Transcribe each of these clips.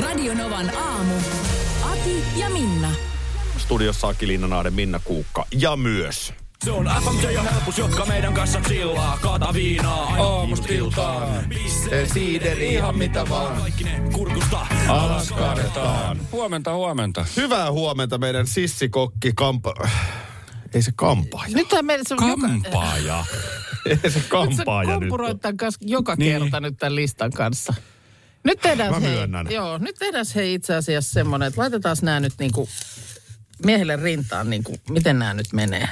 Radio Novan aamu. Ati ja Minna. Studiossa Aki Linnanaiden Minna Kuukka ja myös. Se on FMJ ja helpus, jotka meidän kanssa chillaa. Kaata viinaa aamusta iltaan. Siideri ihan mitä vaan. Kaikki ne kurkusta Alas kaadetaan. Huomenta, huomenta. Hyvää huomenta meidän sissikokki kampa... Ei se kampaaja. Nyt tämä meidän se on joka, Kampaaja. Ei se nyt sä kampaaja nyt. kompuroit tämän kanssa joka Niin. kerta nyt tämän listan kanssa. Nyt tehdään, Mä hei, myönnän. joo, nyt tehdään hei itse asiassa semmoinen, että laitetaan nämä nyt niinku miehelle rintaan, niinku, miten nämä nyt menee.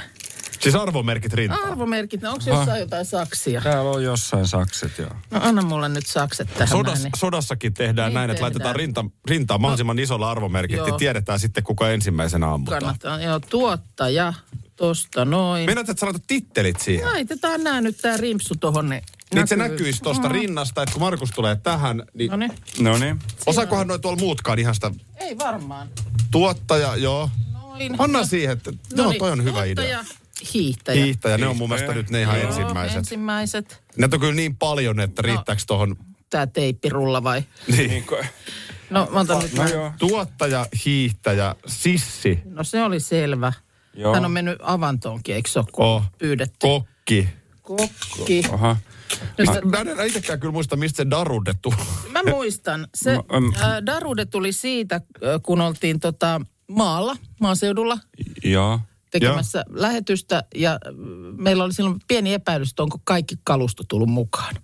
Siis arvomerkit rintaan. Arvomerkit, no onko jossain jotain saksia? Täällä on jossain sakset, joo. No anna mulle nyt sakset tähän. Sodas, näin, niin- sodassakin tehdään Niin näin, että tehdään. laitetaan rinta, rintaan mahdollisimman isolla arvomerkit, joo. niin tiedetään sitten kuka ensimmäisenä ammutaan. Kannattaa, joo, tuottaja, tosta noin. Meinaat, että sä laitat tittelit siihen. Laitetaan nämä nyt tää rimpsu tohon. Niin, Niin se näkyisi tuosta rinnasta, että kun Markus tulee tähän, niin No niin, No niin. osaakohan noin tuolla muutkaan ihan sitä ei varmaan. tuottaja, joo. Noin. Anna siihen, että joo, Noniin, toi on hyvä tuottaja, idea. Hiihtäjä. Hiihtäjä, ne on mun mielestä nyt ne ihan Joo, ensimmäiset. Ensimmäiset. Näitä on kyllä niin paljon, että riittääkö tuohon Tää teippirulla vai? niin kuin, No mä otan nyt no vähän- joo. tuottaja, hiihtäjä, sissi, No se oli selvä. Joo. Hän on mennyt avantoonkin, eikö se ole kun Oh. pyydetty? kokki. Kokki. Aha. Nyt, Mä en itsekään kyllä muista, mistä se darude tuli. mä muistan. Se Mä- äm. äh, Darude tuli siitä, äh, kun oltiin tota, maalla, maaseudulla Joo. tekemässä lähetystä. Ja äh, meillä oli silloin pieni epäilys, että onko kaikki kalusto tullut mukaan.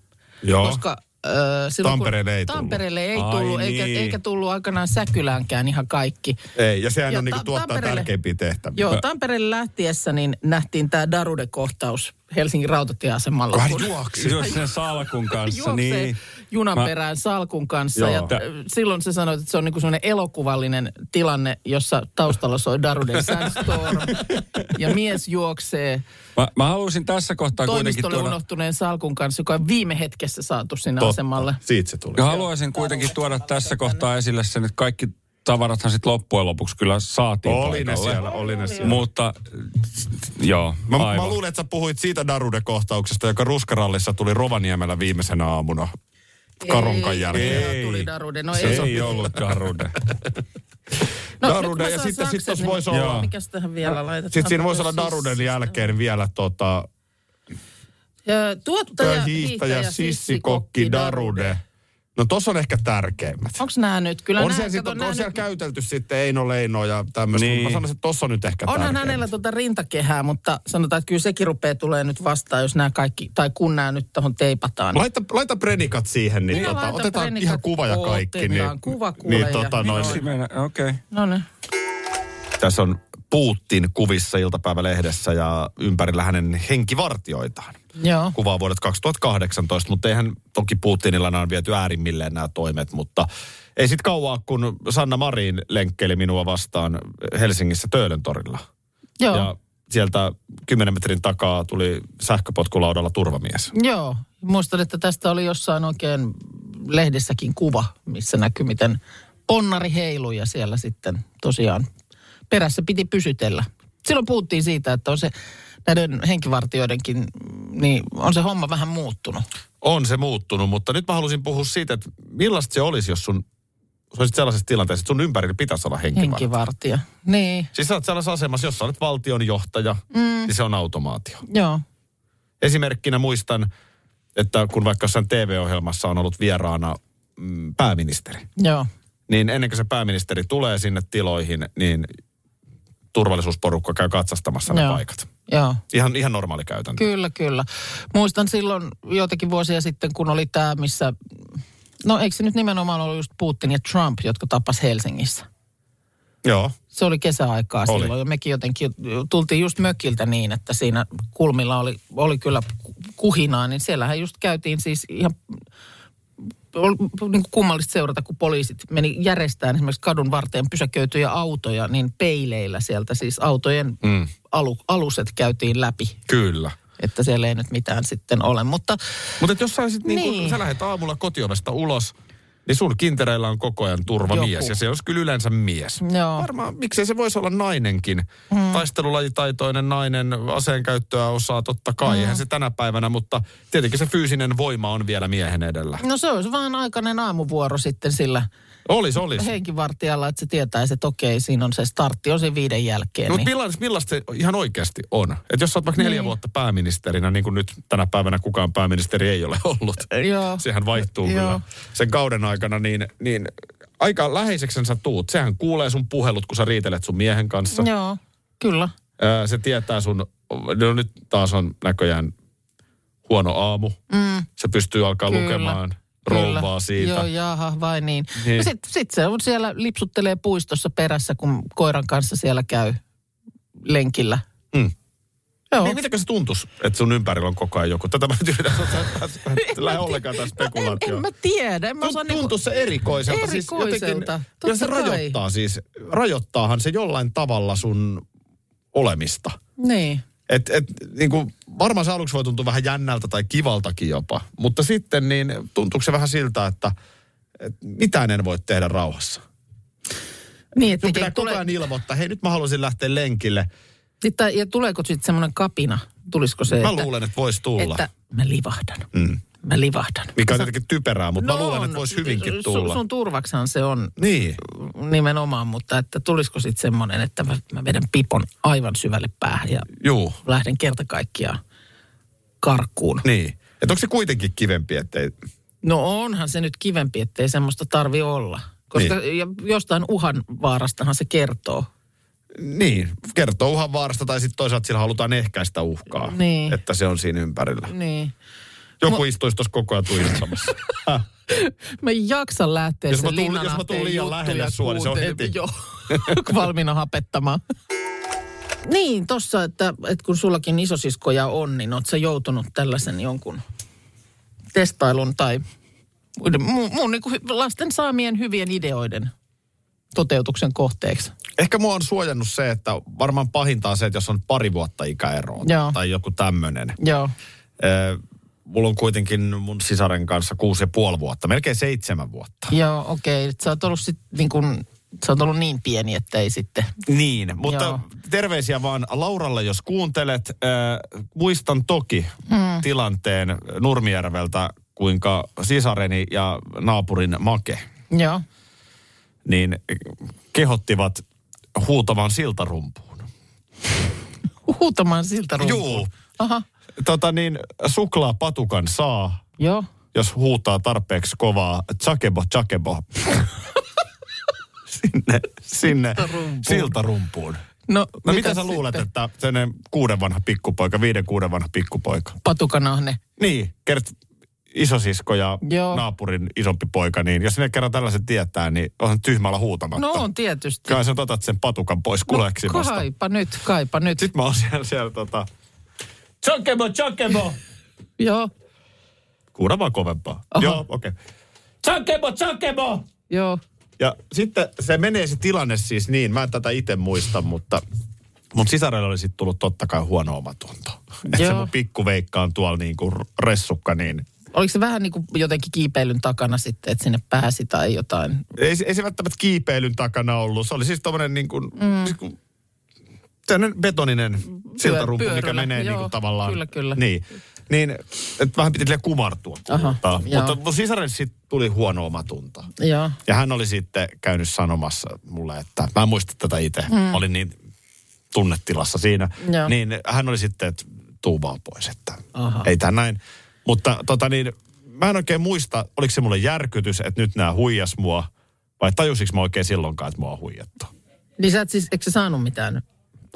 Joo. Koska äh, silloin, Tampereelle kun, ei tullut. Tampereelle ei Ai tullut, eikä, niin. eikä tullut aikanaan Säkyläänkään ihan kaikki. Ei, ja sehän Ja on niinku Ta- tuottaa Tampereelle- tärkeimpiä tehtäviä. Joo, Tampereelle lähtiessä niin nähtiin tämä Darude-kohtaus Helsingin rautatieasemalla. Hän kun juoksi. Jos sen salkun kanssa, juoksee niin. junan Mä- perään salkun kanssa. Joo. Ja t- silloin se sanoi, että se on niinku sellainen elokuvallinen tilanne, jossa taustalla soi Daruden Sandstorm. ja mies juoksee Mä, mä haluaisin tässä kohtaa kuitenkin toimistolle tuoda, unohtuneen salkun kanssa, joka on viime hetkessä saatu sinne Totta. asemalle. Siitä se tuli. ja haluaisin kuitenkin tuoda tässä kohtaa esille sen, että kaikki tavarathan sitten loppujen lopuksi kyllä saatiin Oli ne paikalle. siellä, oli ne siellä. Mutta, joo, Mä, mä aivan. luulen, että sä puhuit siitä Darude-kohtauksesta, joka Ruskarallissa tuli Rovaniemellä viimeisenä aamuna. Karonkan Ei, jälkeen. ei, tuli Darude. No Se ei, ei ollut Darude. no, Darude, ja mä sitten- sakset, tossa voisi olla- Mikäs tähän vielä laitetaan? Sitten siinä voisi olla Daruden jälkeen vielä tota, Ja Tuottaja, hiihtäjä, sissi, kokki, Darude. No tossa on ehkä tärkeimmät. Onko nämä nyt? Kyllä On nää, siellä, sit, kato, on, nää on siellä nyt- käytelty sitten Eino Leino ja tämmöistä. Niin. Mä sanoisin, että tossa on nyt ehkä Onhan tärkeimmät. hänellä tuota rintakehää, mutta sanotaan, että kyllä sekin rupeaa tulee nyt vastaan, jos nämä kaikki, tai kun nämä nyt tuohon teipataan. Laita, laita prenikat siihen, niin Minä tota, otetaan prenikat. ihan kuva ja kaikki. Otetaan Niin, kuva, kuule niin, ja- tota, niin noin, on. Okei. Okay. No niin. Tässä on Putin kuvissa iltapäivälehdessä ja ympärillä hänen henkivartioitaan. Joo. Kuvaa vuodet 2018, mutta eihän toki Putinilla on viety äärimmilleen nämä toimet, mutta ei sit kauaa, kun Sanna Marin lenkkeli minua vastaan Helsingissä Töölöntorilla. Joo. Ja sieltä 10 metrin takaa tuli sähköpotkulaudalla turvamies. Joo. Muistan, että tästä oli jossain oikein lehdessäkin kuva, missä näkyy, miten ponnari heilui ja siellä sitten tosiaan perässä piti pysytellä. Silloin puhuttiin siitä, että on se näiden henkivartioidenkin, niin on se homma vähän muuttunut. On se muuttunut, mutta nyt mä halusin puhua siitä, että millaista se olisi, jos sun sä olisit sellaisessa tilanteessa, että sun ympärillä pitäisi olla henkivartija. Henkivartija. Niin, Siis sä oot sellaisessa asemassa, jos sä olet valtionjohtaja, mm. niin se on automaatio. joo. Esimerkkinä muistan, että kun vaikka jossain TV-ohjelmassa on ollut vieraana mm, pääministeri, Joo. niin ennen kuin se pääministeri tulee sinne tiloihin, niin turvallisuusporukka käy katsastamassa ne Joo. paikat. Joo. Ihan, ihan normaali käytäntö. Kyllä, kyllä. Muistan silloin joitakin vuosia sitten, kun oli tämä, missä... No eikö se nyt nimenomaan ollut just Putin ja Trump, jotka tapas Helsingissä? Joo. Se oli kesäaikaa Oli. silloin ja mekin jotenkin tultiin just mökiltä niin, että siinä kulmilla oli, oli kyllä kuhinaa, niin siellähän just käytiin siis ihan oli niin kuin kummallista seurata, kun poliisit meni järjestään esimerkiksi kadun varteen pysäköityjä autoja, niin peileillä sieltä siis autojen mm. alu, aluset käytiin läpi. Kyllä. Että siellä ei nyt mitään sitten ole, mutta Mutta jos sä, olisit niin. Niin Niin. kun, sä lähdet aamulla kotiovesta ulos, niin sun kintereillä on koko ajan turvamies. Joku. Ja se olisi kyllä yleensä mies. Joo. Varmaan, miksei se voisi olla nainenkin. Hmm. Taistelulajitaitoinen nainen, aseen käyttöä osaa totta kai. Hmm. Eihän se tänä päivänä, mutta tietenkin se fyysinen voima on vielä miehen edellä. no se olisi vaan aikainen aamuvuoro sitten sillä Olis, olis. henkivartijalla, että se tietäisi, että okei, siinä on se startti, on se viiden jälkeen. No, niin. millaista, millaista se ihan oikeasti on? Että jos sä oot vaikka neljä Niin. vuotta pääministerinä, niin kuin nyt tänä päivänä kukaan pääministeri ei ole ollut. Joo. Sehän vaihtuu Joo. kyllä sen kauden aikana, niin, niin aika läheiseksi sä tuut. Sehän kuulee sun puhelut, kun sä riitelet sun miehen kanssa. Joo, kyllä. Se tietää sun, no nyt taas on näköjään huono aamu. Mm. Se pystyy alkaa Kyllä. lukemaan. Rouvaa siitä. Joo, jaha, vai niin. Niin. niin. Sitten sit se on siellä lipsuttelee puistossa perässä, kun koiran kanssa siellä käy lenkillä. Mm. Joo. Niin, mitäkö se tuntuisi, että sun ympärillä on koko ajan joku? Tätä mä yritän, että lähde ollenkaan tästä en, spekulaatioon. en mä tiedä. En mä osaa niinku- Tuntuu se erikoiselta. Erikoiselta, Siis jotenkin, kyllä se kai. rajoittaa siis, rajoittaahan se jollain tavalla sun olemista. Niin. Et, et, niin kuin, varmaan se aluksi voi tuntua vähän jännältä tai kivaltakin jopa, mutta sitten niin tuntuuko se vähän siltä, että, että mitään en voi tehdä rauhassa. Niin, että pitää ei koko ajan ilmoittaa, hei nyt mä haluaisin lähteä lenkille. Sitten, ja tuleeko sitten semmoinen kapina? Tulisiko se, Mä että, luulen, että voisi tulla. että mä livahdan. Mm. Mä livahdan. Mikä on tietenkin typerää, mutta mä luulen, että voisi hyvinkin tulla. Sun, sun turvaksahan se on Niin. nimenomaan, mutta että tulisiko sitten semmoinen, että mä, mä vedän pipon aivan syvälle päähän ja Juu, lähden kerta kaikkiaan karkuun. niin. Että onko se kuitenkin kivempi, ettei... No onhan se nyt kivempi, ettei semmoista tarvi olla. Koska Niin. ja jostain uhan vaarastahan se kertoo. Niin, kertoo uhan vaarasta tai sitten toisaalta sillä halutaan ehkäistä uhkaa. Niin. Että se on siinä ympärillä. Niin. Joku istuisi tuossa koko ajan tuijottamassa. Mä en jaksa lähteä Jos mä tuun- jos mä tuun liian lähelle sua, niin se on heti. Joo, valmiina hapettamaan. niin, tossa, että, että kun sullakin isosiskoja on, niin oot sä joutunut tällaisen jonkun testailun tai muiden, mun, mun niin kuin lasten saamien hyvien ideoiden toteutuksen kohteeksi. Ehkä mua on suojannut se, että varmaan pahinta on se, että jos on pari vuotta ikäeroa Joo. tai joku tämmöinen. Joo. Mulla on kuitenkin mun sisaren kanssa kuusi ja puoli vuotta, melkein seitsemän vuotta. Joo, okei. Okay. Sä oot ollut sit niin kuin, sä oot ollut niin pieni, että ei sitten. Niin, mutta Joo. terveisiä vaan Lauralle, jos kuuntelet. Äh, muistan toki mm. tilanteen Nurmijärveltä, kuinka sisareni ja naapurin Make Joo. niin kehottivat huutamaan siltarumpuun. Huutamaan siltä rumpuun. Juu. Aha. Tota niin, suklaapatukan saa, Joo. jos huutaa tarpeeksi kovaa chakebo chakebo. sinne, sinne Siltarumpuun. siltarumpuun. No, No mitä sä sitten? luulet, että sellainen kuuden vanha pikkupoika, viiden kuuden vanha pikkupoika. Patukanahne. Niin, kert isosisko ja Joo. naapurin isompi poika, niin jos ne kerran tällaisen tietää, niin onhan tyhmällä huutamatta. No on tietysti. Kai sä otat sen patukan pois kuleksimasta. No, kaipa nyt, kaipa nyt. Sitten mä oon siellä, siellä tota... Chakebo, chakebo! Joo, Kuuda vaan kovempaa. Aha. Joo, okei. Okay. Chakebo, chakebo! joo. Ja sitten se menee se tilanne siis niin, mä en tätä itse muista, mutta mun sisarelle oli sitten tullut totta kai huono omatunto. Että se mun pikkuveikka on tuolla niin kuin ressukka, niin Oliko se vähän niin kuin jotenkin kiipeilyn takana sitten, että sinne pääsi tai jotain? ei, ei se välttämättä kiipeilyn takana ollut. Se oli siis tommonen niin kuin, mm. siis kuin tämmönen betoninen siltarumpu, mikä pyöryllä, menee niin joo, kuin tavallaan. kyllä, kyllä. Niin, niin että vähän piti kumartua. Aha, mutta, mutta mun sisarelle sitten tuli huono omatunto. Joo. Ja hän oli sitten käynyt sanomassa mulle, että mä en muista tätä itse. Mm. Olin niin tunnetilassa siinä. Joo. Niin hän oli sitten, että tuu vaan pois, että Aha. ei tämä näin. Mutta tota niin, mä en oikein muista, oliko se mulle järkytys, että nyt nämä huijas mua, vai tajusinko mä oikein silloinkaan, että mua on huijattu? Niin sä et siis, eikö sä saanut mitään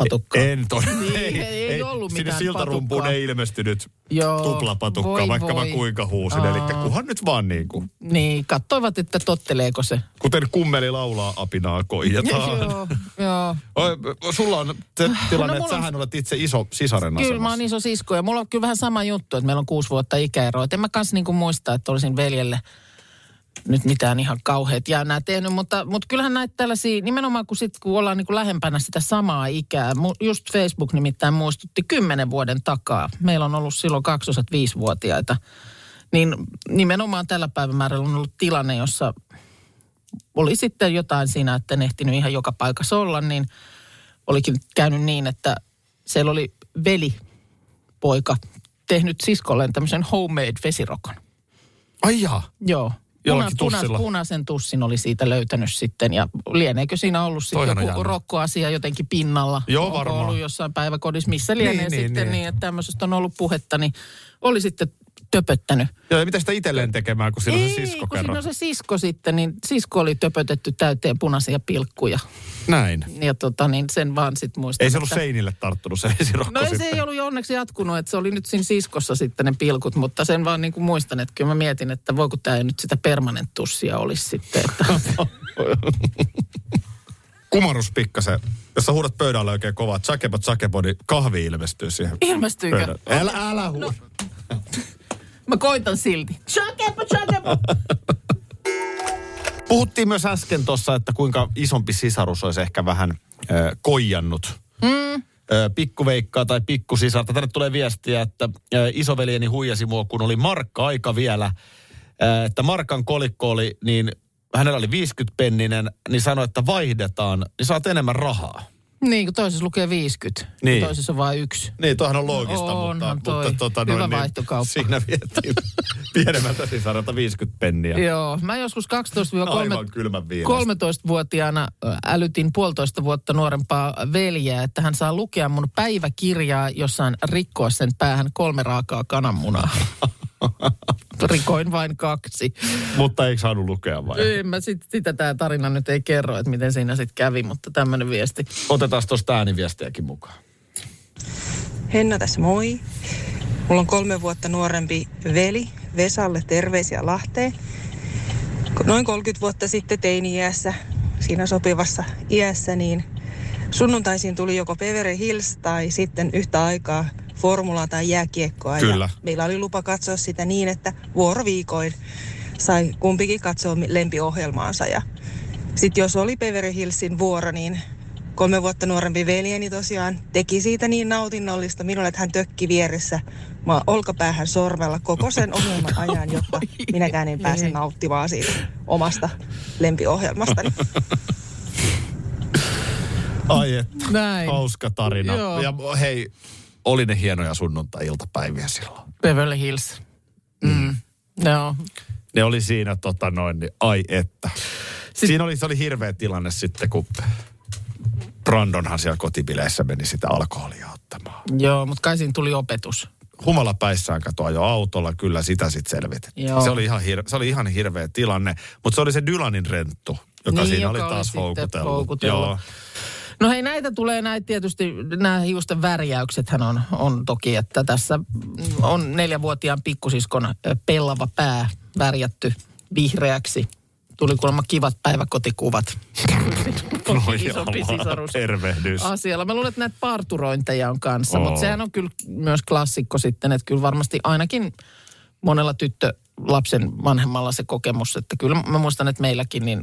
patukkaa? En todella. Niin, ei- ei ollut Sinne mitään siltarumpuun patukkaa. ei ilmestynyt Joo, tuplapatukkaa, voi vaikka voi. mä kuinka huusin. Eli kunhan nyt vaan niin kuin, Niin, kattoivat, että totteleeko se. kuten kummeli laulaa, apinaa koijataan. joo, joo. Oi, sulla on se tilanne, No, että sähän olet itse iso sisaren Kyllä mä asemassa. oon iso sisko ja mulla on kyllä vähän sama juttu, että meillä on kuusi vuotta ikäeroa. Et en mä kans niinku muista, että olisin veljelle nyt mitään ihan kauheat jäynää tehnyt, mutta, mutta kyllähän näitä tällaisia, nimenomaan kun, sit, kun ollaan niin kuin lähempänä sitä samaa ikää, just Facebook nimittäin muistutti kymmenen vuoden takaa. Meillä on ollut silloin kaksosat viisivuotiaita. Niin nimenomaan tällä päivämäärällä on ollut tilanne, jossa oli sitten jotain siinä, että en ehtinyt ihan joka paikassa olla, niin olikin käynyt niin, että siellä oli veli, poika, tehnyt siskolleen tämmöisen homemade vesirokon. Ai jaa. Joo. Jollakin Puna- tussilla. punaisen tussin oli siitä löytänyt sitten ja lieneekö siinä ollut sitten joku jännä. rokkoasia jotenkin pinnalla? Joo, Onko varmaan. ollut jossain päiväkodissa, missä lienee Niin, niin, sitten niin, niin. että tämmöisestä on ollut puhetta, niin oli sitten töpöttänyt. Joo, ja mitä sitä itselleen tekemään, kun siinä on se sisko kun siinä on se sisko sitten, niin sisko oli töpötetty täyteen punaisia pilkkuja. Näin. Ja tota, niin sen vaan sitten muistan. Ei se ollut että- seinille tarttunut se esirokko No ei se sitten. ei ollut jo onneksi jatkunut, että se oli nyt siinä siskossa sitten ne pilkut, mutta sen vaan niin kuin muistan, että kyllä mä mietin, että voiko tämä nyt sitä permanenttussia olisi sitten. Että Kumarus pikkasen. Jos sä huudat pöydälle oikein kovaa, tsakebo, tsakebo, niin kahvi ilmestyy siihen Ilmestyykö? pöydälle. Älä, älä huu. No. Mä koitan silti. Chakepo, chakepo. Puhuttiin myös äsken tuossa, että kuinka isompi sisarus olisi ehkä vähän äh, koijannut. Mm. Pikkuveikkaa tai pikkusisarta. Tänne tulee viestiä, että isoveljeni huijasi mua, kun oli markka aika vielä. Että markan kolikko oli, niin hänellä oli 50 penninen, niin sanoi, että vaihdetaan, niin saat enemmän rahaa. Niin, kun toisessa lukee 50, Niin. toisessa on vain yksi. Niin, toihan on loogista, Onhan mutta, toi. mutta tota, Hyvä noin, niin, siinä vietiin pienemmältä sisaralta 50 penniä. Joo, mä joskus 12 Aivan kylmän viimeistä. 13-vuotiaana ö, älytin puolitoista vuotta nuorempaa veljeä, että hän saa lukea mun päiväkirjaa, jossa rikkoa sen päähän kolme raakaa kananmunaa. Rikoin vain kaksi. Mutta eikö saanut lukea vai? En mä sit, sitä tämä tarina nyt ei kerro, että miten siinä sitten kävi, mutta tämmöinen viesti. Otetaan tuosta ääniviestiäkin mukaan. Henna tässä moi. Mulla on kolme vuotta nuorempi veli Vesalle terveisiä Lahteen. Noin 30 vuotta sitten teini-iässä, siinä sopivassa iässä, niin sunnuntaisin tuli joko Beverly Hills tai sitten yhtä aikaa formulaa tai jääkiekkoa. Kyllä. Ja meillä oli lupa katsoa sitä niin, että vuoroviikoin sai kumpikin katsoa lempiohjelmaansa. Ja sitten jos oli Beverly Hillsin vuoro, niin kolme vuotta nuorempi veljeni tosiaan teki siitä niin nautinnollista minulle, että hän tökki vieressä mä olkapäähän sormella koko sen ohjelman ajan, jotta minäkään en pääse nauttimaan siitä omasta lempiohjelmastani. Ai että, Näin. hauska tarina. Joo. Ja hei, oli ne hienoja sunnuntai-iltapäiviä silloin. Beverly Hills. Mm. Joo. Ne oli siinä tota noin, niin ai että. Siis- Siinä oli, se oli hirveä tilanne sitten, kun Brandonhan siellä kotibileissä meni sitä alkoholia ottamaan. Joo, mutta kai siinä tuli opetus. Humala päissään katoa jo autolla, kyllä sitä sitten selvitettiin. Se oli, ihan hir- se oli ihan hirveä tilanne, mutta se oli se Dylanin renttu, joka Niin, siinä joka oli oli taas sitten houkutellut. houkutellut. Joo. No hei, näitä tulee näitä tietysti, nämä hiusten värjäyksethän on, on toki, että tässä on neljävuotiaan pikkusiskon pellava pää värjätty vihreäksi. Tuli kuulemma kivat päiväkotikuvat. Isompi sisarus tervehdys. asialla. Mä luulen, että näitä parturointeja on kanssa, Oo. mutta sehän on kyllä myös klassikko sitten, että kyllä varmasti ainakin monella tyttö lapsen vanhemmalla se kokemus, että kyllä mä muistan, että meilläkin, niin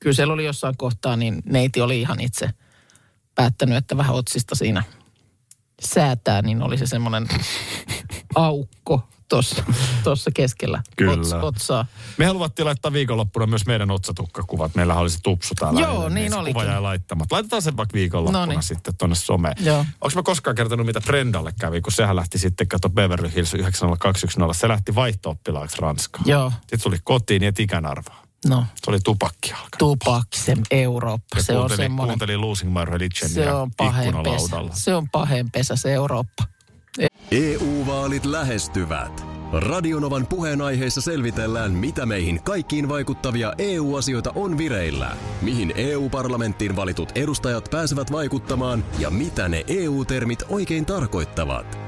kyllä siellä oli jossain kohtaa, niin neiti oli ihan itse päättänyt, että vähän otsista siinä säätää, niin oli se semmoinen aukko tuossa tossa keskellä Kyllä. Ots, otsaa. Me haluattiin laittaa viikonloppuna myös meidän otsatukkakuvat. Meillähän oli se tupsu täällä. Joo, niin se olikin. Kuva jäi laittamatta. Laitetaan sen vaikka viikonloppuna Noniin. sitten tonne someen. Onko mä koskaan kertonut, mitä Brendalle kävi, kun sehän lähti sitten, kato Beverly Hills 90210. Se lähti vaihto-oppilaaksi Ranskaan. Joo, Sitten tuli kotiin ja et ikään arvaa. No. Se oli tupakki alkanut. Tupaksem Eurooppa, Ja se on kuunteli, semmoinen. kuunteli Losing My Religion Se on pahen pesä. ikkunalaudalla. Se on pahen pesä se Eurooppa. EU-vaalit lähestyvät. Radionovan puheenaiheessa selvitellään, mitä meihin kaikkiin vaikuttavia EU-asioita on vireillä, mihin EU-parlamenttiin valitut edustajat pääsevät vaikuttamaan ja mitä ne EU-termit oikein tarkoittavat.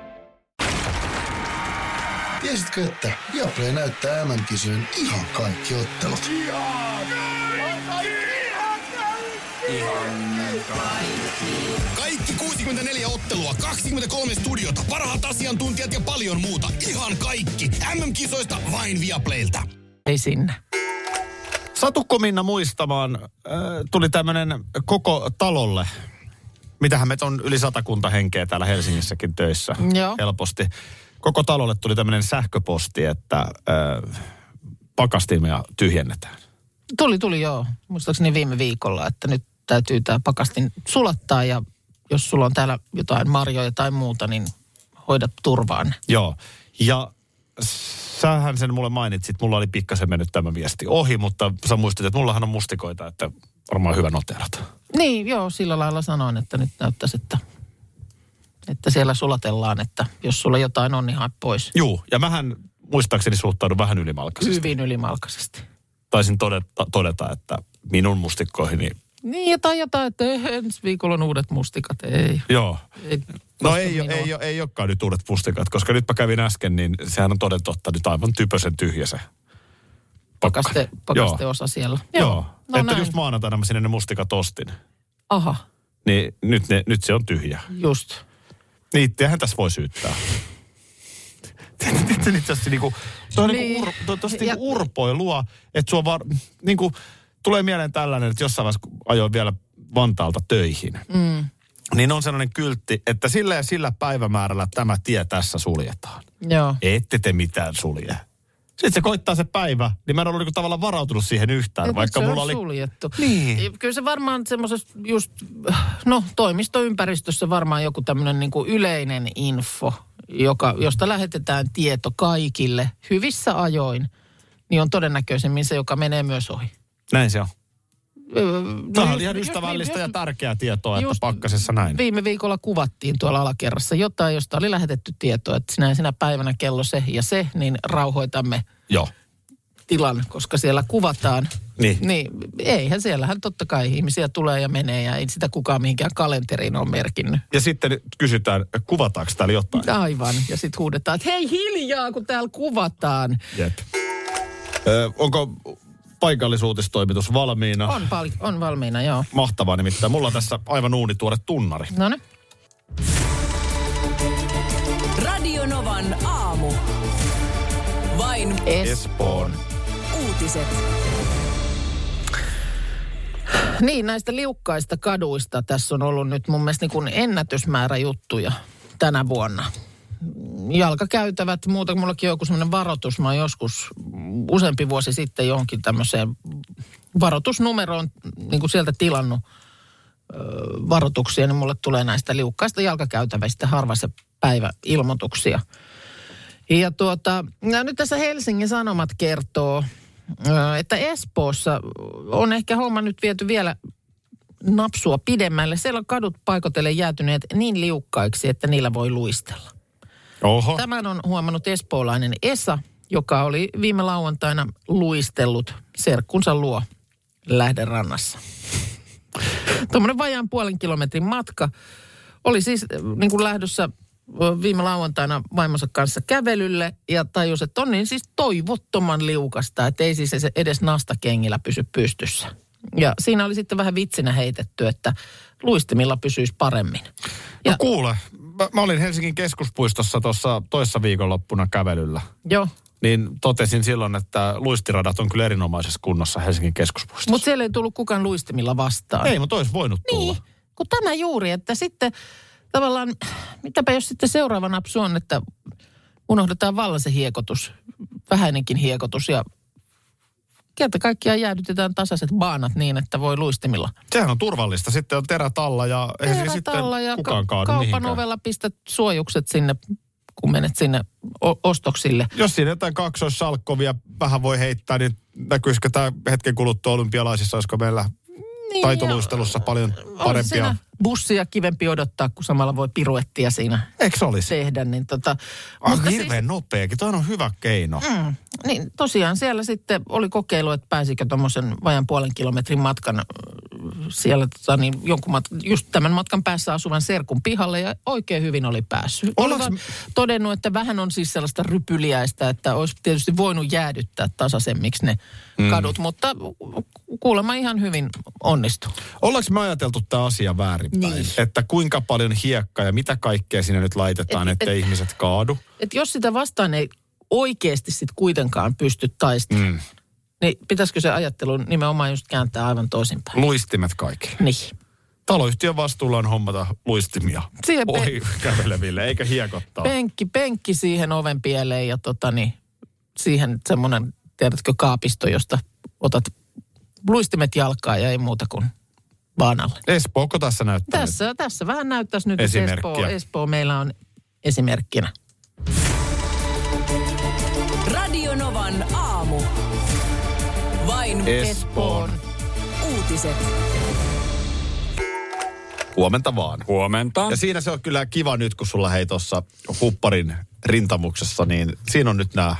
Tiesitkö, että Viaplay näyttää MM-kisojen ihan kaikki ottelut? Kaikki 64 ottelua, 23 studiota, parhaat asiantuntijat ja paljon muuta. Ihan kaikki. MM-kisoista vain Viaplaylta. Ei sinne. Satukko Minna muistamaan, äh, tuli tämmöinen koko talolle. Mitähän me on yli satakunta henkeä täällä Helsingissäkin töissä Joo. helposti. Koko talolle tuli tämmöinen sähköposti, että äh, pakastimia tyhjennetään. Tuli, tuli joo. Muistaakseni viime viikolla, että nyt täytyy tämä pakastin sulattaa ja jos sulla on täällä jotain marjoja tai muuta, niin hoida turvaan. Joo. Ja sähän sen mulle mainitsit, mulla oli pikkasen mennyt tämä viesti ohi, mutta sä muistit, että mullahan on mustikoita, että varmaan hyvä noterata. Niin, joo, sillä lailla sanoin, että nyt näyttäisi, että, että siellä sulatellaan, että jos sulla jotain on, niin hae pois. Juu, ja mähän muistaakseni suhtaudun vähän ylimalkaisesti. Hyvin ylimalkaisesti. Taisin todeta, todeta, että minun mustikkoihini, Niin, jotain, jotain, että ensi viikolla on uudet mustikat. Ei. joo. ei No ei, minua. ei, ei, ei olekaan nyt uudet mustikat, koska nyt mä kävin äsken, niin sehän on toden totta nyt aivan typösen tyhjä se. Pakaste, pakaste osa siellä. Joo, Joo. no että näin. just maanantaina mä sinne ne mustikat ostin. Aha, Niin nyt, ne, nyt se on tyhjä. just. Niittiähän tässä voi syyttää. Itse asiassa niinku, se on Niin. niinku, ur, to, tosta Ja- niinku urpoilua, että sua vaan, niinku, tulee mieleen tällainen, että jossain vaiheessa ajoin vielä Vantaalta töihin, Mm. niin on sellainen kyltti, että sillä ja sillä päivämäärällä tämä tie tässä suljetaan. Joo. Ette te mitään sulje. Sitten se koittaa se päivä, niin mä en ollut niinku tavallaan varautunut siihen yhtään, Et vaikka se mulla on oli... suljettu. Niin. Kyllä se varmaan semmoisessa just, no toimistoympäristössä varmaan joku tämmöinen niin kuin yleinen info, joka, josta lähetetään tieto kaikille hyvissä ajoin, niin on todennäköisemmin se, joka menee myös ohi. Näin se on. Öö, Tämä no on ihan ystävällistä ja tärkeää tietoa, että pakkasessa näin. Viime viikolla kuvattiin tuolla alakerrassa jotain, josta oli lähetetty tietoa, että sinä ja sinä päivänä kello se ja se, niin rauhoitamme Joo. tilan, koska siellä kuvataan. Niin. Niin, eihän siellähän totta kai ihmisiä tulee ja menee ja ei sitä kukaan mihinkään kalenteriin ole merkinnyt. Ja sitten kysytään, kuvataanko täällä jotain? Aivan. Ja sitten huudetaan, että hei hiljaa, kun täällä kuvataan. Jep. Ö, onko paikallisuutistoimitus valmiina? On, pal- on valmiina, joo. Mahtavaa nimittäin. Mulla on tässä aivan uunituore tunnari. No niin. Radio Novan aamu. Vain Espoon. uutiset. Niin, näistä liukkaista kaduista tässä on ollut nyt mun mielestä niin kuin ennätysmäärä juttuja tänä vuonna. Jalkakäytävät, muuta mullakin on joku semmoinen varoitus. Mä oon joskus useampi vuosi sitten johonkin tämmöiseen varoitusnumeroon niin kuin sieltä tilannut ö, varoituksia, niin mulle tulee näistä liukkaista jalkakäytävistä harva se päivä ilmoituksia. Ja tuota, ja nyt tässä Helsingin Sanomat kertoo, ö, että Espoossa on ehkä homma nyt viety vielä napsua pidemmälle. Siellä on kadut paikotellen jäätyneet niin liukkaiksi, että niillä voi luistella. Oho. Tämän on huomannut espoolainen Esa, joka oli viime lauantaina luistellut serkkunsa luo Lähderannassa. Tuommoinen vajaan puolen kilometrin matka. Oli siis äh, niin kuin lähdössä äh, viime lauantaina vaimonsa kanssa kävelylle ja tajus, että on niin siis toivottoman liukasta, että ei siis edes nastakengillä pysy pystyssä. Ja siinä oli sitten vähän vitsinä heitetty, että luistimilla pysyisi paremmin. No kuule, mä, mä olin Helsingin keskuspuistossa tuossa toissa viikonloppuna kävelyllä. Joo. Niin totesin silloin, että luistiradat on kyllä erinomaisessa kunnossa Helsingin keskuspuistossa. Mutta siellä ei tullut kukaan luistimilla vastaan. Ei, mutta olisi voinut tulla. Niin, kun tämä juuri, että sitten tavallaan, mitäpä jos sitten seuraava napsu on, että unohdetaan vallan se hiekotus, vähäinenkin hiekotus ja kerta kaikkiaan jäädytetään tasaiset baanat niin, että voi luistimilla. Sehän on turvallista. Sitten on terät alla ja eihän siinä sitten ja kukaan ka- kaadu kaupan mihinkään. ovella pistät suojukset sinne, kun menet sinne ostoksille. Jos siinä jotain kaksoissalkkovia vähän voi heittää, niin näkyisikö tämä hetken kuluttua olympialaisissa, olisiko meillä Niin, taitoluistelussa paljon On parempia. Bussia kivempi odottaa, kun samalla voi piruettia siinä Eikö olisi? tehdä. Niin tota, Ah, mutta hirveän nopeakin. Toi on hyvä keino. Mm, niin tosiaan siellä sitten oli kokeilu, että pääsikö tuommoisen vajan puolen kilometrin matkan äh, siellä tota, niin jonkun mat, just tämän matkan päässä asuvan serkun pihalle ja oikein hyvin oli päässyt. Vaan todennut, että vähän on siis sellaista rypyliäistä, että olisi tietysti voinut jäädyttää tasaisemmiksi ne mm. kadut, mutta kuulemma ihan hyvin onnistuu. Ollaanko me ajateltu tämä asia väärinpäin? Niin. Että kuinka paljon hiekkaa ja mitä kaikkea sinne nyt laitetaan, Et- ettei et- ihmiset kaadu? Et jos sitä vastaan ei oikeasti sitten kuitenkaan pysty taistelemaan, mm. niin pitäisikö se ajattelu nimenomaan just kääntää aivan toisinpäin? Luistimet kaikille. Niin. Taloyhtiön vastuulla on hommata luistimia Siihen ohi käveleville, eikä hiekottaa. Penkki, penkki siihen oven pieleen ja tota niin, siihen semmoinen, tiedätkö, kaapisto, josta otat luistimet jalkaa ja ei muuta kuin baanalle. Espooko tässä näyttää? nyt? Tässä, tässä vähän näyttäisi nyt, että. Espoo, Espoo meillä on esimerkkinä. Radio Novan aamu. Vain Espoon. uutiset. Huomenta vaan. Huomenta. Ja siinä se on kyllä kiva nyt, kun sulla hei tuossa hupparin rintamuksessa, niin siinä on nyt nämä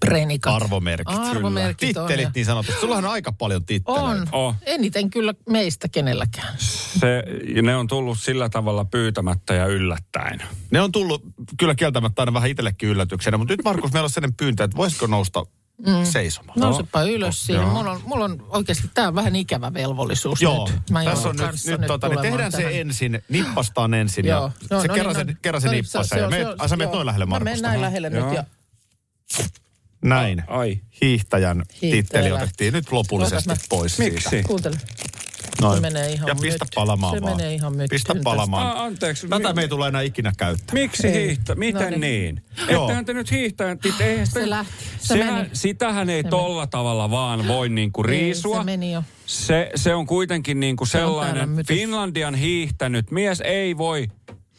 Prenikat. arvomerkit. Arvomerkit on, Tittelit niin sanotusti. Sullahan on aika paljon titteleitä. On. Oh. Eniten kyllä meistä kenelläkään. Se, ja ne on tullut sillä tavalla pyytämättä ja yllättäen. Ne on tullut kyllä kieltämättä aina vähän itsellekin yllätyksenä, mutta nyt Markus, meillä on sellainen pyyntö, että voisiko nousta mm. seisomaan? Nousepa ylös siihen. Joo. Mulla on, mulla on oikeasti, tämä on vähän ikävä velvollisuus Joo, nyt. Mä tässä on nyt, kanssa nyt, tota, niin tehdään tähän. se ensin, nippastaan ensin Joo. ja No, se no kerran, niin, se, no. kerran se No, nippasee. se- se- se- ai, sä meet joo. noin lähelle Mä menen Markusta. näin lähelle nyt ja Näin. Ai. Hiihtäjän Hiihtäjä titteli lähti. otettiin nyt lopullisesti Otas mä- pois Miksi? siitä. kuuntele. Noin. Se menee ihan ja pistä myt- palamaan se vaan. menee ihan myttyyn Pistä palamaan. Ah, anteeksi. Tätä me ei tule enää ikinä käyttää. Miksi hiihtä? Miten No niin. niin? Ettehän te nyt hiihtää. tit- Eihän sitä, Se lähti. Se sehän, meni. Sitähän ei Se tolla tavalla vaan voi niinku riisua. Ei, se meni jo. Se, se on kuitenkin niinku on sellainen, mytys. Finlandian hiihtänyt mies ei voi,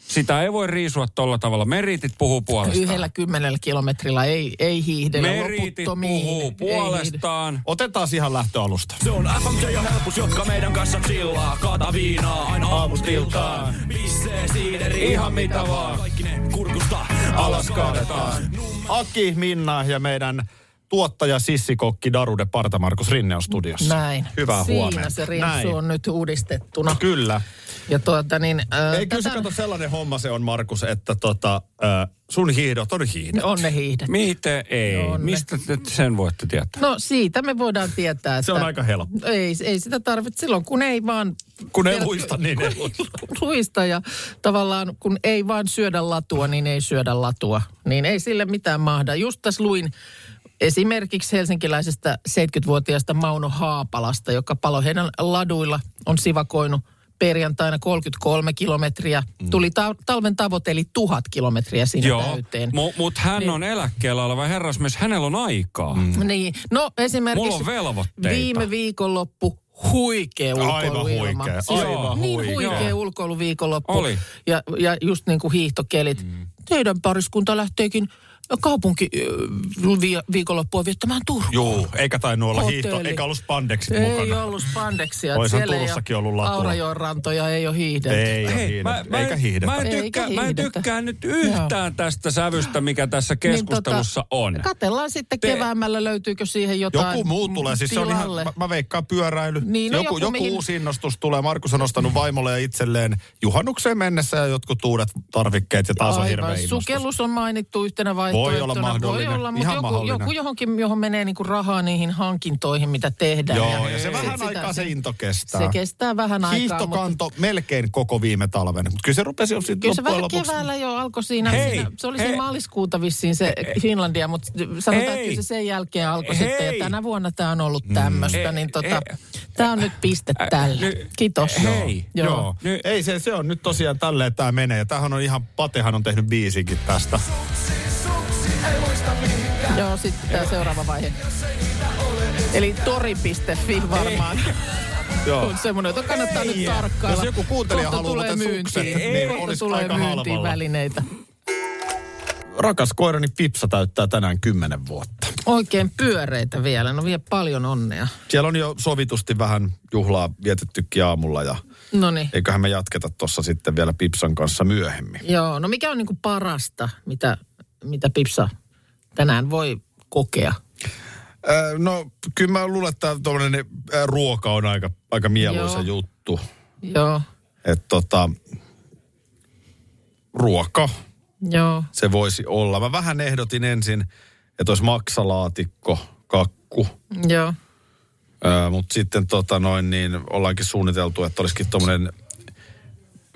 sitä ei voi riisua tolla tavalla. Meritit puhuu puolestaan. Yhdellä kymmenellä kilometrillä ei, ei hiihdellä Meritit puhuu puolestaan. Otetaan ihan lähtöalusta. Se on FMJ ja helpus, jotka meidän kanssa chillaa. Kaata viinaa aina aamusta iltaan. Pissee siideri, ihan mitä vaan. Kaikki ne kurkusta alas kaadetaan. Aki, Minna ja meidän tuottaja sissikokki Darude Parta Markus Rinne on studiossa. Näin. Hyvää Siinä huomenta. se rinssu Näin. on nyt uudistettuna. Kyllä. Ja tuota niin... Äh, Ei kyllä se kato sellainen homma se on, Markus, että tota, äh, sun hiihdot on hiihdet. On ne hiihdet. Miten ei? On ne. Mistä te sen voitte tietää? No siitä me voidaan tietää, että... Se on aika helppo. Ei, ei sitä tarvitse silloin, kun ei vaan... Kun ei luista, niin ei luista ja tavallaan kun ei vaan syödä latua, niin ei syödä latua. Niin ei sille mitään mahda. Just tässä luin esimerkiksi helsinkiläisestä 70-vuotiaasta Mauno Haapalasta, joka paloheidän laduilla on sivakoinut perjantaina 33 kilometriä. Mm. Tuli ta- talven tavoite, eli tuhat kilometriä sinne Joo, täyteen. mutta hän Niin. on eläkkeellä oleva herrasmies, hänellä on aikaa. Mm. Niin, no esimerkiksi Mulla on velvoitteita. viime viikonloppu huikea Aivan ulkoiluilma. huikea, Siis aivan niin huikea. huikea ulkoiluviikonloppu. Oli. Ja, ja just niin kuin hiihtokelit. Mm. Teidän pariskunta lähteekin kaupunki viikonloppua viettämään Turkuun. Juu, eikä tainnut olla hiihto, Hotelli. eikä ollut spandeksit Ei mukana. ollut spandeksia. Oishan ei Turussakin ole ollut latua. Aurajoen rantoja ei ole hiihdelty. Ei ole Hei, mä, mä, eikä en- hiihdetä. mä, en tykkää, mä en tykkää nyt yhtään tästä sävystä, mikä tässä keskustelussa on. Niin, tota, Katellaan sitten Te- keväämällä, löytyykö siihen jotain Joku muu tulee, siis se on ihan, mä, mä veikkaan pyöräily. Niin, no joku, joku, joku mihin- uusi innostus tulee. Markus on ostanut vaimolle ja itselleen juhannukseen mennessä ja jotkut uudet tarvikkeet ja taas on hirveä Aivan. innostus. Sukellus on mainittu yhtenä vaihtoehtona. olla mahdollinen. Voi olla, mutta Ihan joku, mahdollinen. joku johonkin, johon menee niinku rahaa niihin hankintoihin, mitä tehdään. Joo, ja se sit vähän sitä- aikaa se into kestää. Se kestää vähän aikaa, mutta Hiihtokanto melkein koko viime talven, mutta kyllä se rupesi jo sitten kyllä se vähän lopuksi. keväällä jo alkoi siinä. Hei, siinä se oli hei. siinä maaliskuuta vissiin se Finlandia, mutta sanotaan, Hei. että kyllä se sen jälkeen alkoi Hei. sitten. Ja tänä vuonna tämä on ollut tämmöistä, Hei, niin tota, hei. tämä on nyt piste tälle. Kiitos. Hei. Joo. Joo. Nyt- Ei se, se on nyt tosiaan tälleen tämä menee. Ja tämähän on ihan, Patehan on tehnyt biisikin tästä. Joo, sitten tämä seuraava vaihe. Eli tori.fi varmaan. Joo. on semmoinen, jota kannattaa nyt tarkkailla. Jos joku kuuntelija haluaa tulee myyntiin. sukset, niin Kohta tulee aika myyntiin halvalla. välineitä. Rakas koirani Pipsa täyttää tänään 10 vuotta. Oikein pyöreitä vielä. No vie paljon onnea. Siellä on jo sovitusti vähän juhlaa vietettykin aamulla ja No niin. eiköhän me jatketa tuossa sitten vielä Pipsan kanssa myöhemmin. Joo, no mikä on niinku parasta, mitä, mitä Pipsa tänään voi kokea? No kyllä mä luulen, että tuommoinen ruoka on aika, aika mieluisa Joo. juttu. Joo, Että tota, ruoka, joo. se voisi olla. Mä vähän ehdotin ensin, että olisi maksalaatikko, kakku. Joo. Mutta sitten tota noin, niin ollaankin suunniteltu, että olisikin tuommoinen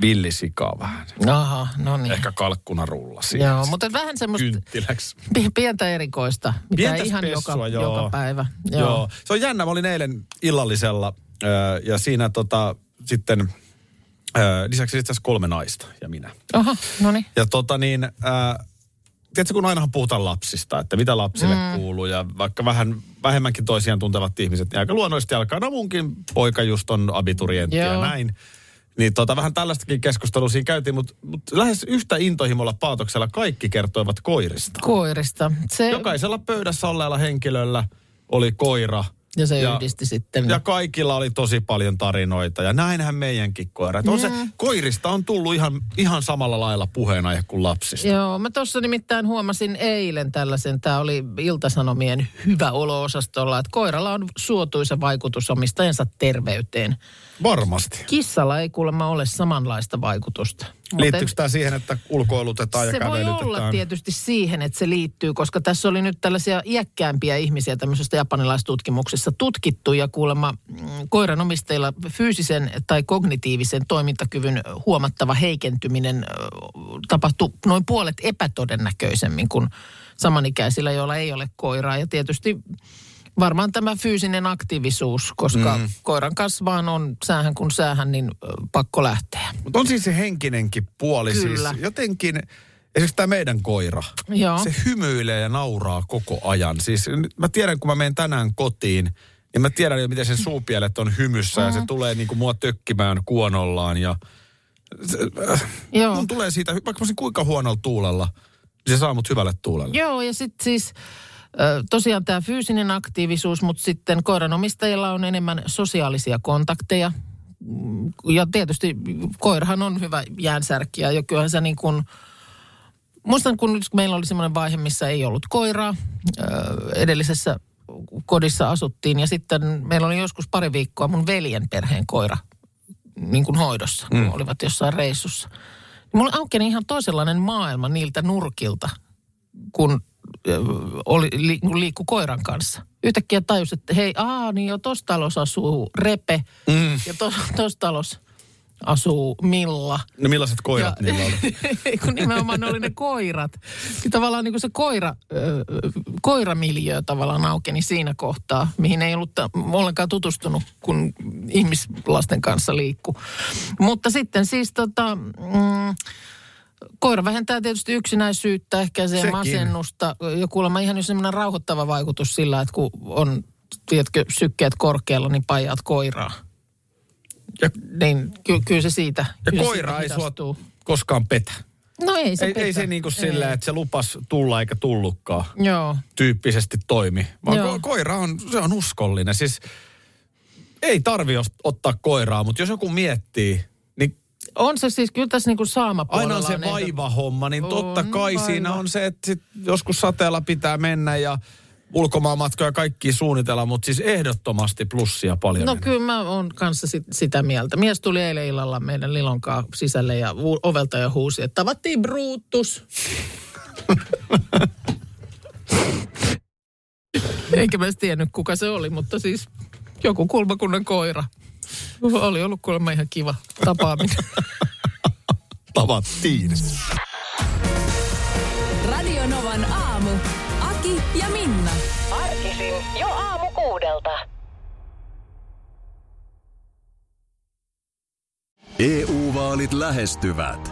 villisikaa vähän. Aha, no niin. Ehkä kalkkunarulla siinä. Joo, mutta vähän semmoista Kynttiläksi. pi- pientä erikoista, mitä Pientä ei ihan spessua, joka, joo. joka päivä. Joo. joo. Se on jännä. Mä olin eilen illallisella ja siinä tota, sitten lisäksi itse asiassa kolme naista ja minä. Aha, no niin. Ja tota niin, ää, tiedätkö kun ainahan puhutaan lapsista, että mitä lapsille mm. kuuluu ja vaikka vähän vähemmänkin toisiaan tuntevat ihmiset, niin aika luonnollisesti alkaa, no munkin poika just on abiturientti ja näin. Niin tota, vähän tällaistakin keskustelua siinä käytiin, mutta, mutta lähes yhtä intohimolla paatoksella kaikki kertoivat koirista. Koirista. Se, Jokaisella pöydässä olleella henkilöllä oli koira. ja se ja- yhdisti sitten. Ja kaikilla oli tosi paljon tarinoita ja näinhän meidänkin koirat. On se, koirista on tullut ihan, ihan samalla lailla puheenaihe kuin lapsista. Joo, mä tuossa nimittäin huomasin eilen tällaisen, tämä oli Iltasanomien hyvä olo-osastolla, että koiralla on suotuisa vaikutus omistajansa terveyteen. Varmasti. Kissalla ei kuulemma ole samanlaista vaikutusta. Liittyykö tämä siihen, että ulkoilutetaan ja se voi kävelytetään? olla tietysti siihen, että se liittyy, koska tässä oli nyt tällaisia iäkkäämpiä ihmisiä tämmöisestä japanilaistutkimuksessa tutkittu ja kuulemma mm, koiranomistajilla fyysisen tai kognitiivisen toimintakyvyn huomattava heikentyminen tapahtui noin puolet epätodennäköisemmin kuin samanikäisillä, joilla ei ole koiraa. Ja tietysti varmaan tämä fyysinen aktiivisuus, koska mm. koiran kanssa vaan on säähän kun säähän, niin pakko lähteä. Mutta on siis se henkinenkin puoli. Kyllä. Siis jotenkin, esimerkiksi tämä meidän koira, Joo. se hymyilee ja nauraa koko ajan. Siis nyt mä tiedän, kun mä menen tänään kotiin, niin mä tiedän jo, miten sen suupielet on hymyssä mm. ja se tulee niinku mua tökkimään kuonollaan ja se, äh, Joo. mun tulee siitä, vaikka mä kuinka huonolla tuulella, niin se saa mut hyvälle tuulelle. Joo, ja sitten siis tosiaan tämä fyysinen aktiivisuus, mutta sitten koiranomistajilla on enemmän sosiaalisia kontakteja. Mm, Ja tietysti koirahan on hyvä jäänsärkkiä, ja kyllähän se niin kuin, muistan kun nyt meillä oli semmoinen vaihe, missä ei ollut koiraa, edellisessä kodissa asuttiin, ja sitten meillä oli joskus pari viikkoa mun veljen perheen koira niin kuin hoidossa, kun Mm. olivat jossain reissussa. Mulla aukeni ihan toisenlainen maailma niiltä nurkilta, kun oli, li, kun liikkui koiran kanssa. Yhtäkkiä tajus, että hei, aa, niin jo tuossa talossa asuu Repe mm. ja tuossa talossa asuu Milla. No millaiset koirat Ja- niillä oli? kun nimenomaan ne oli ne koirat. Ja tavallaan niin kuin se koira, ö, koiramiljö tavallaan aukeni siinä kohtaa, mihin ei ollut ta- ollenkaan tutustunut, kun ihmislasten kanssa liikku. Mutta sitten siis tota, mm, koira vähentää tietysti yksinäisyyttä, ehkäisee Sekin. masennusta. Ja kuulemma ihan semmoinen rauhoittava vaikutus sillä, että kun on, tiedätkö, sykkeet korkealla, niin pajaat koiraa. Ja, Niin ky- kyllä se siitä ja kyllä koira siitä ei sua koskaan petä. No ei se Ei, ei petä. se niinku Ei. silleen, että se lupas tulla eikä tullutkaan Joo. tyyppisesti toimi. Vaan Joo. ko- koira on, se on uskollinen. Siis ei tarvi ottaa koiraa, mutta jos joku miettii, niin On se siis, kyllä tässä niinku saamapuolella aina on se ehdot- vaivahomma, niin totta kai vaiva. siinä on se, että sit joskus sateella pitää mennä ja ulkomaanmatkoja kaikki suunnitella, mutta siis ehdottomasti plussia paljon. No enemmän. kyllä mä oon kanssa sit, sitä mieltä. Mies tuli eilen illalla meidän Lilonkaa sisälle ja u- ovelta ja huusi, että tavattiin Brutus. Eikä mä edes tiennyt, kuka se oli, mutta siis joku kulmakunnan koira. Oli ollut kuulemma ihan kiva tapaaminen. Tavattiin. Radio Novan aamu. Aki ja Minna. Arkisin jo aamu kuudelta. EU-vaalit lähestyvät.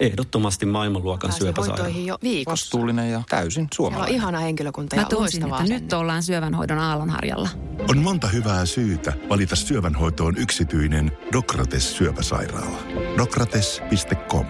Ehdottomasti maailmanluokan syöpäsairaala. jo viikossa. Vastuullinen ja täysin Siellä on suomalainen. ihana henkilökunta Mä ja tunsin, loistavaa että nyt ollaan syövänhoidon aallonharjalla. On monta hyvää syytä valita syövänhoitoon yksityinen Dokrates syöpäsairaala. Dokrates.com